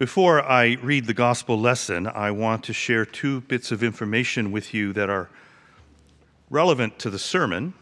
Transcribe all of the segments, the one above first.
Before I read the gospel lesson, I want to share two bits of information with you that are relevant to the sermon,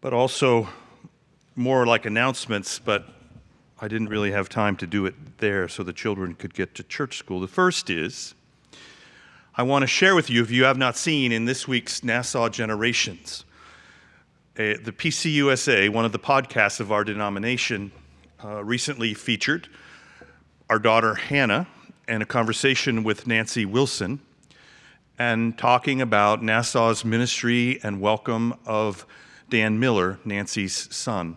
but also more like announcements, but I didn't really have time to do it there so the children could get to church school. The first is I want to share with you, if you have not seen in this week's Nassau Generations, the PCUSA, one of the podcasts of our denomination, uh, recently featured our daughter Hannah and a conversation with Nancy Wilson and talking about Nassau's ministry and welcome of Dan Miller, Nancy's son.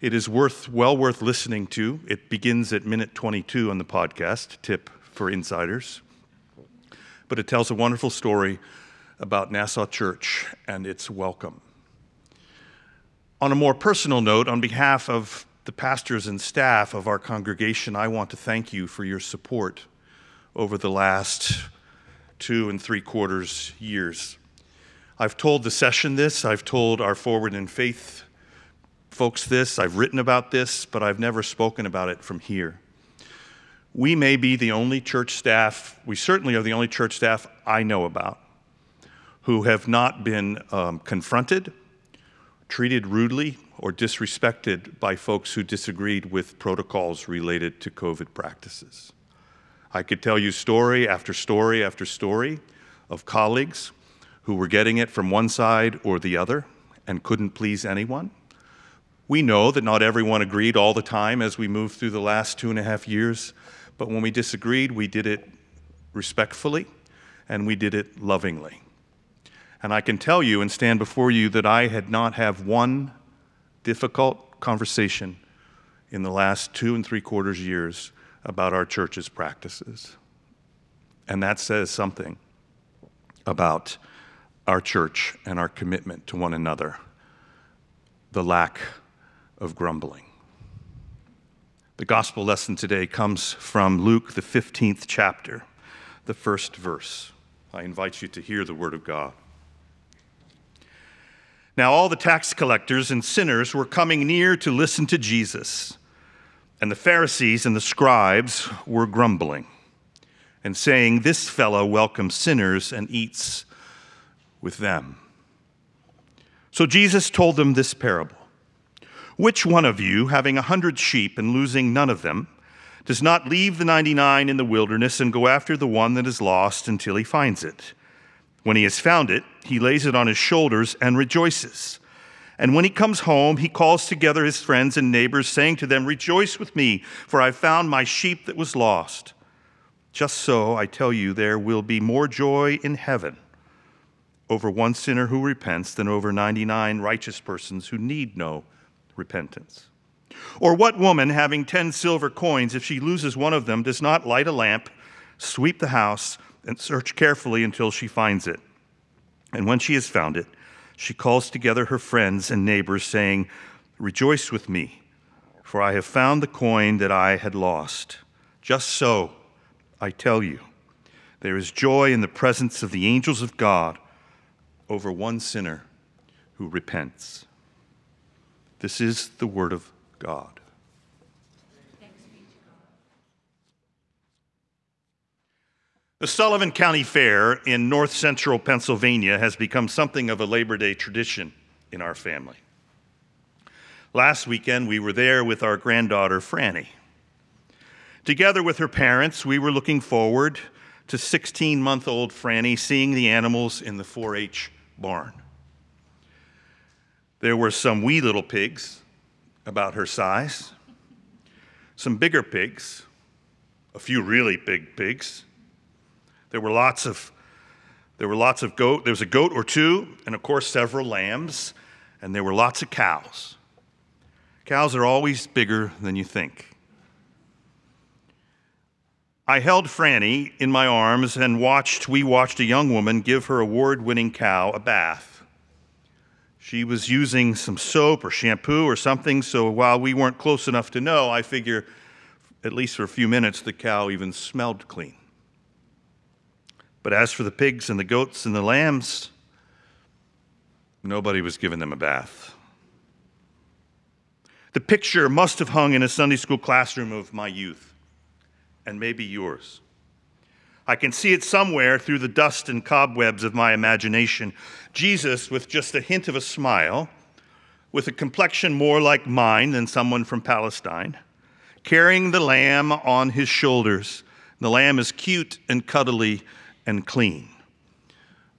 It is worth well worth listening to. It begins at minute 22 on the podcast, tip for insiders. But it tells a wonderful story about Nassau Church and its welcome. On a more personal note, on behalf of the pastors and staff of our congregation, I want to thank you for your support over the last two and three quarters years. I've told the session this, I've told our Forward in Faith folks this, I've written about this, but I've never spoken about it from here. We may be the only church staff, we certainly are the only church staff I know about, who have not been um, confronted, treated rudely, or disrespected by folks who disagreed with protocols related to COVID practices. I could tell you story after story after story of colleagues who were getting it from one side or the other and couldn't please anyone. We know that not everyone agreed all the time as we moved through the last two and a half years, but when we disagreed, we did it respectfully and we did it lovingly. And I can tell you and stand before you that I had not have one difficult conversation in the last two and three quarters years about our church's practices. And that says something about our church and our commitment to one another, the lack of grumbling. The gospel lesson today comes from Luke, the 15th chapter, the first verse. I invite you to hear the word of God. Now, all the tax collectors and sinners were coming near to listen to Jesus, and the Pharisees and the scribes were grumbling and saying, This fellow welcomes sinners and eats with them. So Jesus told them this parable Which one of you, having a hundred sheep and losing none of them, does not leave the 99 in the wilderness and go after the one that is lost until he finds it? When he has found it, he lays it on his shoulders and rejoices. And when he comes home, he calls together his friends and neighbors, saying to them, Rejoice with me, for I found my sheep that was lost. Just so, I tell you, there will be more joy in heaven over one sinner who repents than over 99 righteous persons who need no repentance. Or what woman, having 10 silver coins, if she loses one of them, does not light a lamp, sweep the house, and search carefully until she finds it? And when she has found it, she calls together her friends and neighbors, saying, Rejoice with me, for I have found the coin that I had lost. Just so, I tell you, there is joy in the presence of the angels of God over one sinner who repents. This is the word of God. The Sullivan County Fair in north central Pennsylvania has become something of a Labor Day tradition in our family. Last weekend, we were there with our granddaughter, Franny. Together with her parents, we were looking forward to 16 month old Franny seeing the animals in the 4 H barn. There were some wee little pigs, about her size, some bigger pigs, a few really big pigs there were lots of there were lots of goat. There was a goat or two, and of course several lambs, and there were lots of cows. Cows are always bigger than you think. I held Franny in my arms and watched, we watched a young woman give her award winning cow a bath. She was using some soap or shampoo or something, so while we weren't close enough to know, I figure, at least for a few minutes, the cow even smelled clean. But as for the pigs and the goats and the lambs, nobody was giving them a bath. The picture must have hung in a Sunday school classroom of my youth. and maybe yours. I can see it somewhere through the dust and cobwebs of my imagination. Jesus, with just a hint of a smile, with a complexion more like mine than someone from Palestine, carrying the lamb on his shoulders. The lamb is cute and cuddly and clean.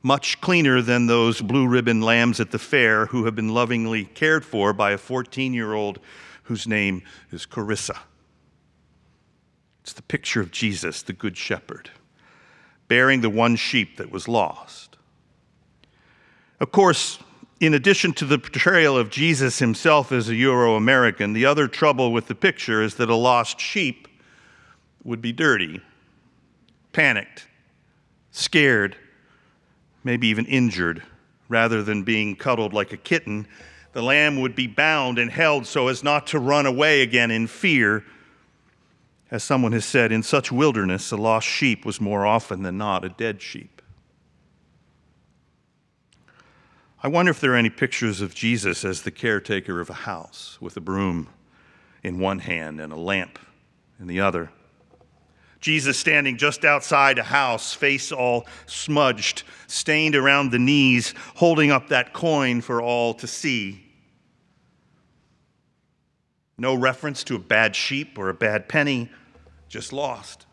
Much cleaner than those blue ribbon lambs at the fair who have been lovingly cared for by a 14 year old whose name is Carissa. It's the picture of Jesus, the Good Shepherd, bearing the one sheep that was lost. Of course, in addition to the portrayal of Jesus himself as a Euro American, the other trouble with the picture is that a lost sheep would be dirty, panicked, scared, maybe even injured. Rather than being cuddled like a kitten, the lamb would be bound and held so as not to run away again in fear. As someone has said, in such wilderness, a lost sheep was more often than not a dead sheep. I wonder if there are any pictures of Jesus as the caretaker of a house with a broom in one hand and a lamp in the other. Jesus standing just outside a house, face all smudged, stained around the knees, holding up that coin for all to see. No reference to a bad sheep or a bad penny, just lost.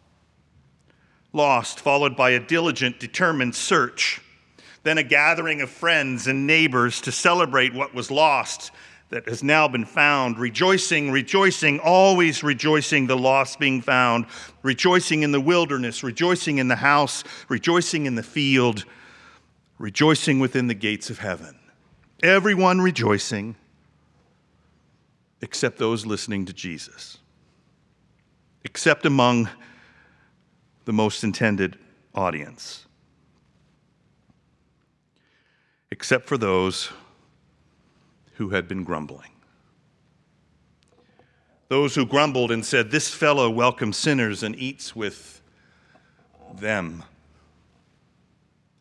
Lost, followed by a diligent, determined search then a gathering of friends and neighbors to celebrate what was lost that has now been found, rejoicing, rejoicing, always rejoicing the lost being found, rejoicing in the wilderness, rejoicing in the house, rejoicing in the field, rejoicing within the gates of heaven. Everyone rejoicing except those listening to Jesus, except among the most intended audience. except for those who had been grumbling. Those who grumbled and said, This fellow welcomes sinners and eats with them.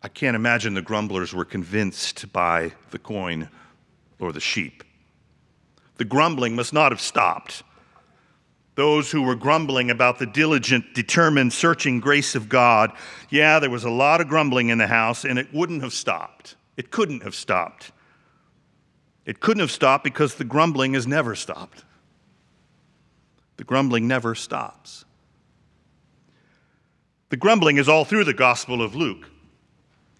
I can't imagine the grumblers were convinced by the coin or the sheep. The grumbling must not have stopped. Those who were grumbling about the diligent, determined, searching grace of God, yeah, there was a lot of grumbling in the house, and it wouldn't have stopped. It couldn't have stopped. It couldn't have stopped because the grumbling has never stopped. The grumbling never stops. The grumbling is all through the Gospel of Luke.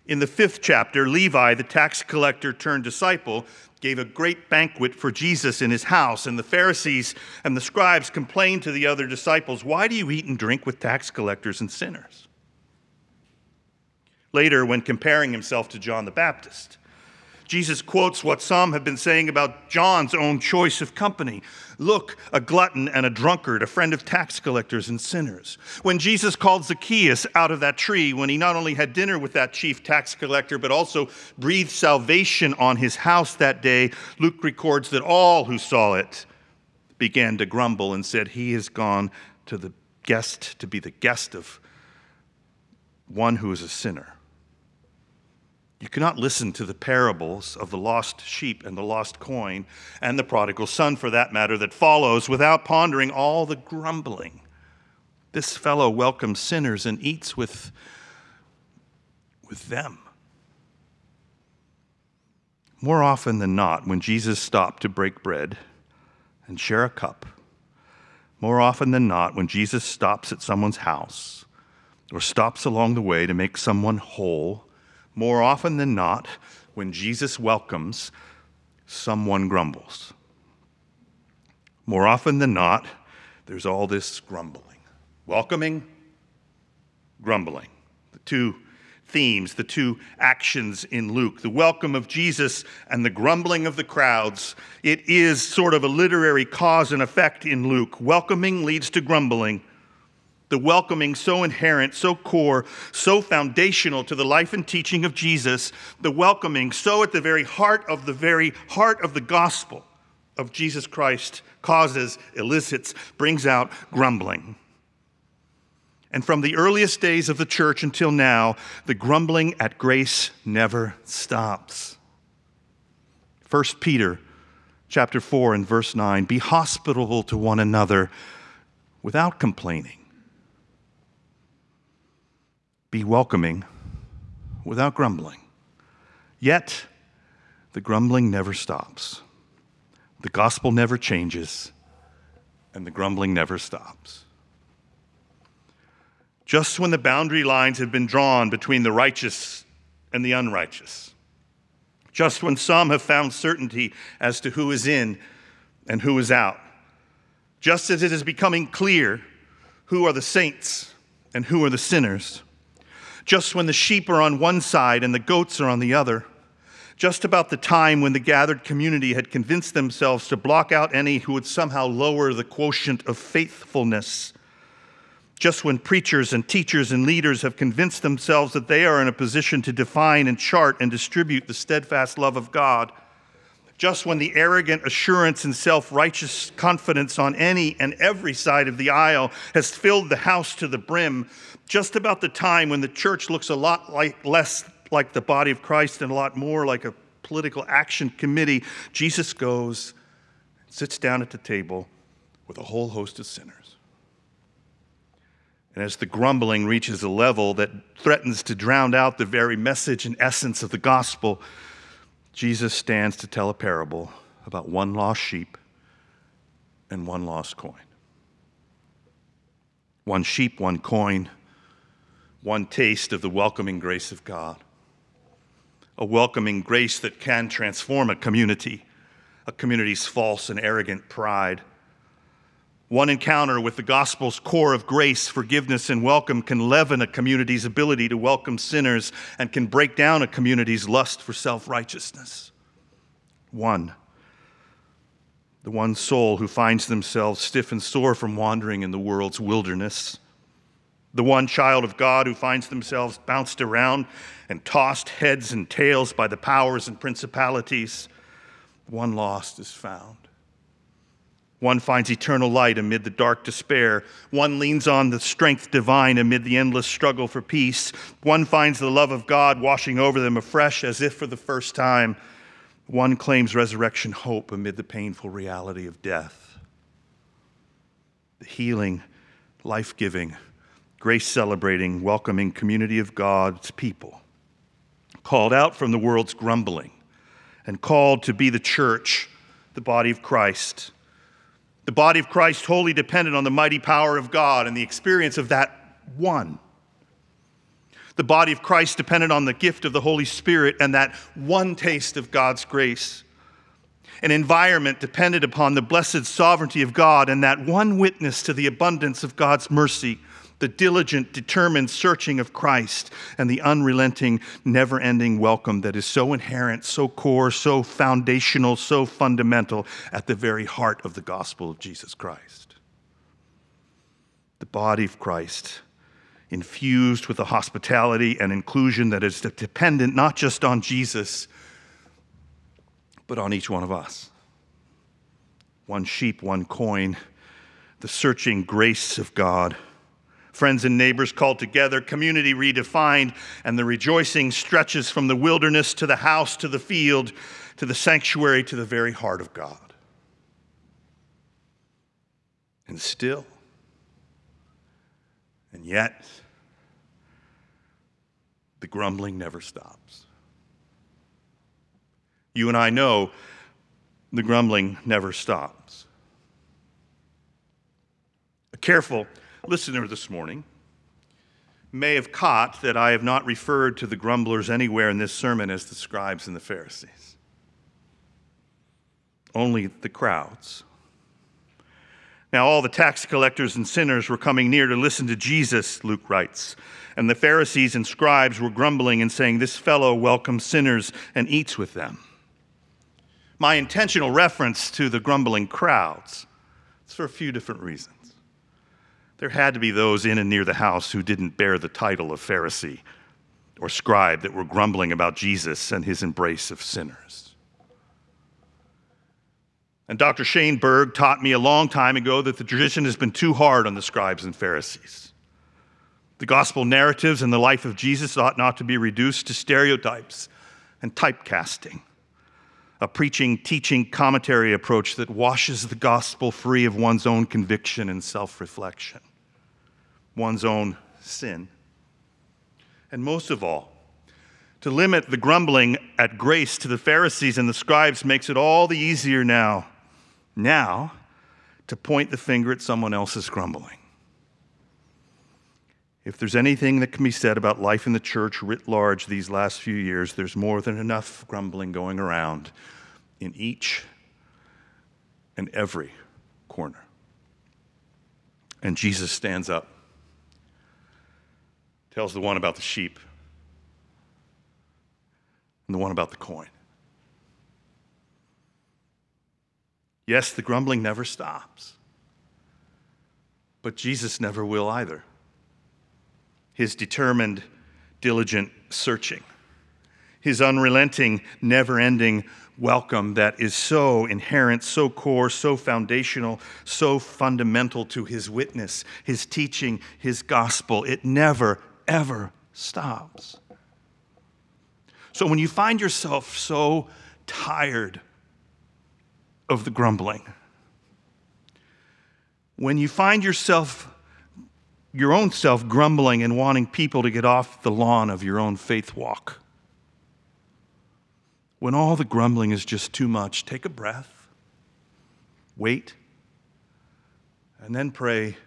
In the fifth chapter, Levi, the tax collector turned disciple, gave a great banquet for Jesus in his house, and the Pharisees and the scribes complained to the other disciples, Why do you eat and drink with tax collectors and sinners? Later, when comparing himself to John the Baptist, Jesus quotes what some have been saying about John's own choice of company. Look, a glutton and a drunkard, a friend of tax collectors and sinners. When Jesus called Zacchaeus out of that tree, when he not only had dinner with that chief tax collector, but also breathed salvation on his house that day, Luke records that all who saw it began to grumble and said, He has gone to the guest, to be the guest of one who is a sinner. You cannot listen to the parables of the lost sheep and the lost coin and the prodigal son, for that matter, that follows without pondering all the grumbling. This fellow welcomes sinners and eats with, with them. More often than not, when Jesus stopped to break bread and share a cup, more often than not, when Jesus stops at someone's house or stops along the way to make someone whole, more often than not, when Jesus welcomes, someone grumbles. More often than not, there's all this grumbling. Welcoming, grumbling. The two themes, the two actions in Luke the welcome of Jesus and the grumbling of the crowds. It is sort of a literary cause and effect in Luke. Welcoming leads to grumbling, the welcoming so inherent, so core, so foundational to the life and teaching of Jesus, the welcoming so at the very heart of the very heart of the gospel of Jesus Christ causes, elicits, brings out grumbling. And from the earliest days of the church until now, the grumbling at grace never stops. 1 Peter chapter 4 and verse 9 be hospitable to one another without complaining. Be welcoming without grumbling. Yet, the grumbling never stops. The gospel never changes, and the grumbling never stops. Just when the boundary lines have been drawn between the righteous and the unrighteous, just when some have found certainty as to who is in and who is out, just as it is becoming clear who are the saints and who are the sinners, just when the sheep are on one side and the goats are on the other, just about the time when the gathered community had convinced themselves to block out any who would somehow lower the quotient of faithfulness. Just when preachers and teachers and leaders have convinced themselves that they are in a position to define and chart and distribute the steadfast love of God. Just when the arrogant assurance and self righteous confidence on any and every side of the aisle has filled the house to the brim. Just about the time when the church looks a lot like, less like the body of Christ and a lot more like a political action committee, Jesus goes, sits down at the table with a whole host of sinners. And as the grumbling reaches a level that threatens to drown out the very message and essence of the gospel, Jesus stands to tell a parable about one lost sheep and one lost coin. One sheep, one coin, one taste of the welcoming grace of God a welcoming grace that can transform a community, a community's false and arrogant pride. One encounter with the gospel's core of grace, forgiveness, and welcome can leaven a community's ability to welcome sinners and can break down a community's lust for self righteousness. One, the one soul who finds themselves stiff and sore from wandering in the world's wilderness the one child of God who finds themselves bounced around and tossed heads and tails by the powers and principalities. One lost is found. One finds eternal light amid the dark despair. One leans on the strength divine amid the endless struggle for peace. One finds the love of God washing over them afresh as if for the first time. One claims resurrection hope amid the painful reality of death. The healing, life giving, grace celebrating, welcoming community of God's people, called out from the world's grumbling and called to be the church, the body of Christ. The body of Christ wholly dependent on the mighty power of God and the experience of that one. The body of Christ dependent on the gift of the Holy Spirit and that one taste of God's grace. An environment dependent upon the blessed sovereignty of God and that one witness to the abundance of God's mercy the diligent, determined searching of Christ, and the unrelenting, never ending welcome that is so inherent, so core, so foundational, so fundamental at the very heart of the gospel of Jesus Christ. The body of Christ, infused with a hospitality and inclusion that is dependent not just on Jesus, but on each one of us. One sheep, one coin, the searching grace of God friends and neighbors called together, community redefined, and the rejoicing stretches from the wilderness to the house to the field to the sanctuary to the very heart of God. And still, and yet, the grumbling never stops. You and I know the grumbling never stops. A careful listener this morning may have caught that I have not referred to the grumblers anywhere in this sermon as the scribes and the Pharisees, only the crowds. Now, all the tax collectors and sinners were coming near to listen to Jesus, Luke writes. And the Pharisees and scribes were grumbling and saying, This fellow welcomes sinners and eats with them. My intentional reference to the grumbling crowds is for a few different reasons there had to be those in and near the house who didn't bear the title of Pharisee or scribe that were grumbling about Jesus and his embrace of sinners. And Dr. Shane Berg taught me a long time ago that the tradition has been too hard on the scribes and Pharisees. The gospel narratives and the life of Jesus ought not to be reduced to stereotypes and typecasting a preaching, teaching, commentary approach that washes the gospel free of one's own conviction and self reflection one's own sin. And most of all, to limit the grumbling at grace to the Pharisees and the scribes makes it all the easier now, now, to point the finger at someone else's grumbling. If there's anything that can be said about life in the church writ large these last few years, there's more than enough grumbling going around in each and every corner. And Jesus stands up, tells the one about the sheep and the one about the coin. Yes, the grumbling never stops, but Jesus never will either. His determined, diligent searching, his unrelenting, never ending welcome that is so inherent, so core, so foundational, so fundamental to his witness, his teaching, his gospel. It never, ever stops. So when you find yourself so tired of the grumbling, when you find yourself, your own self, grumbling and wanting people to get off the lawn of your own faith walk, when all the grumbling is just too much, take a breath, wait, and then pray,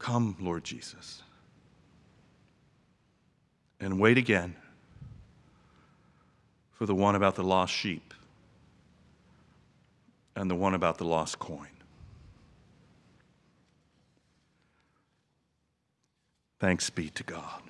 Come, Lord Jesus. And wait again for the one about the lost sheep and the one about the lost coin. Thanks be to God.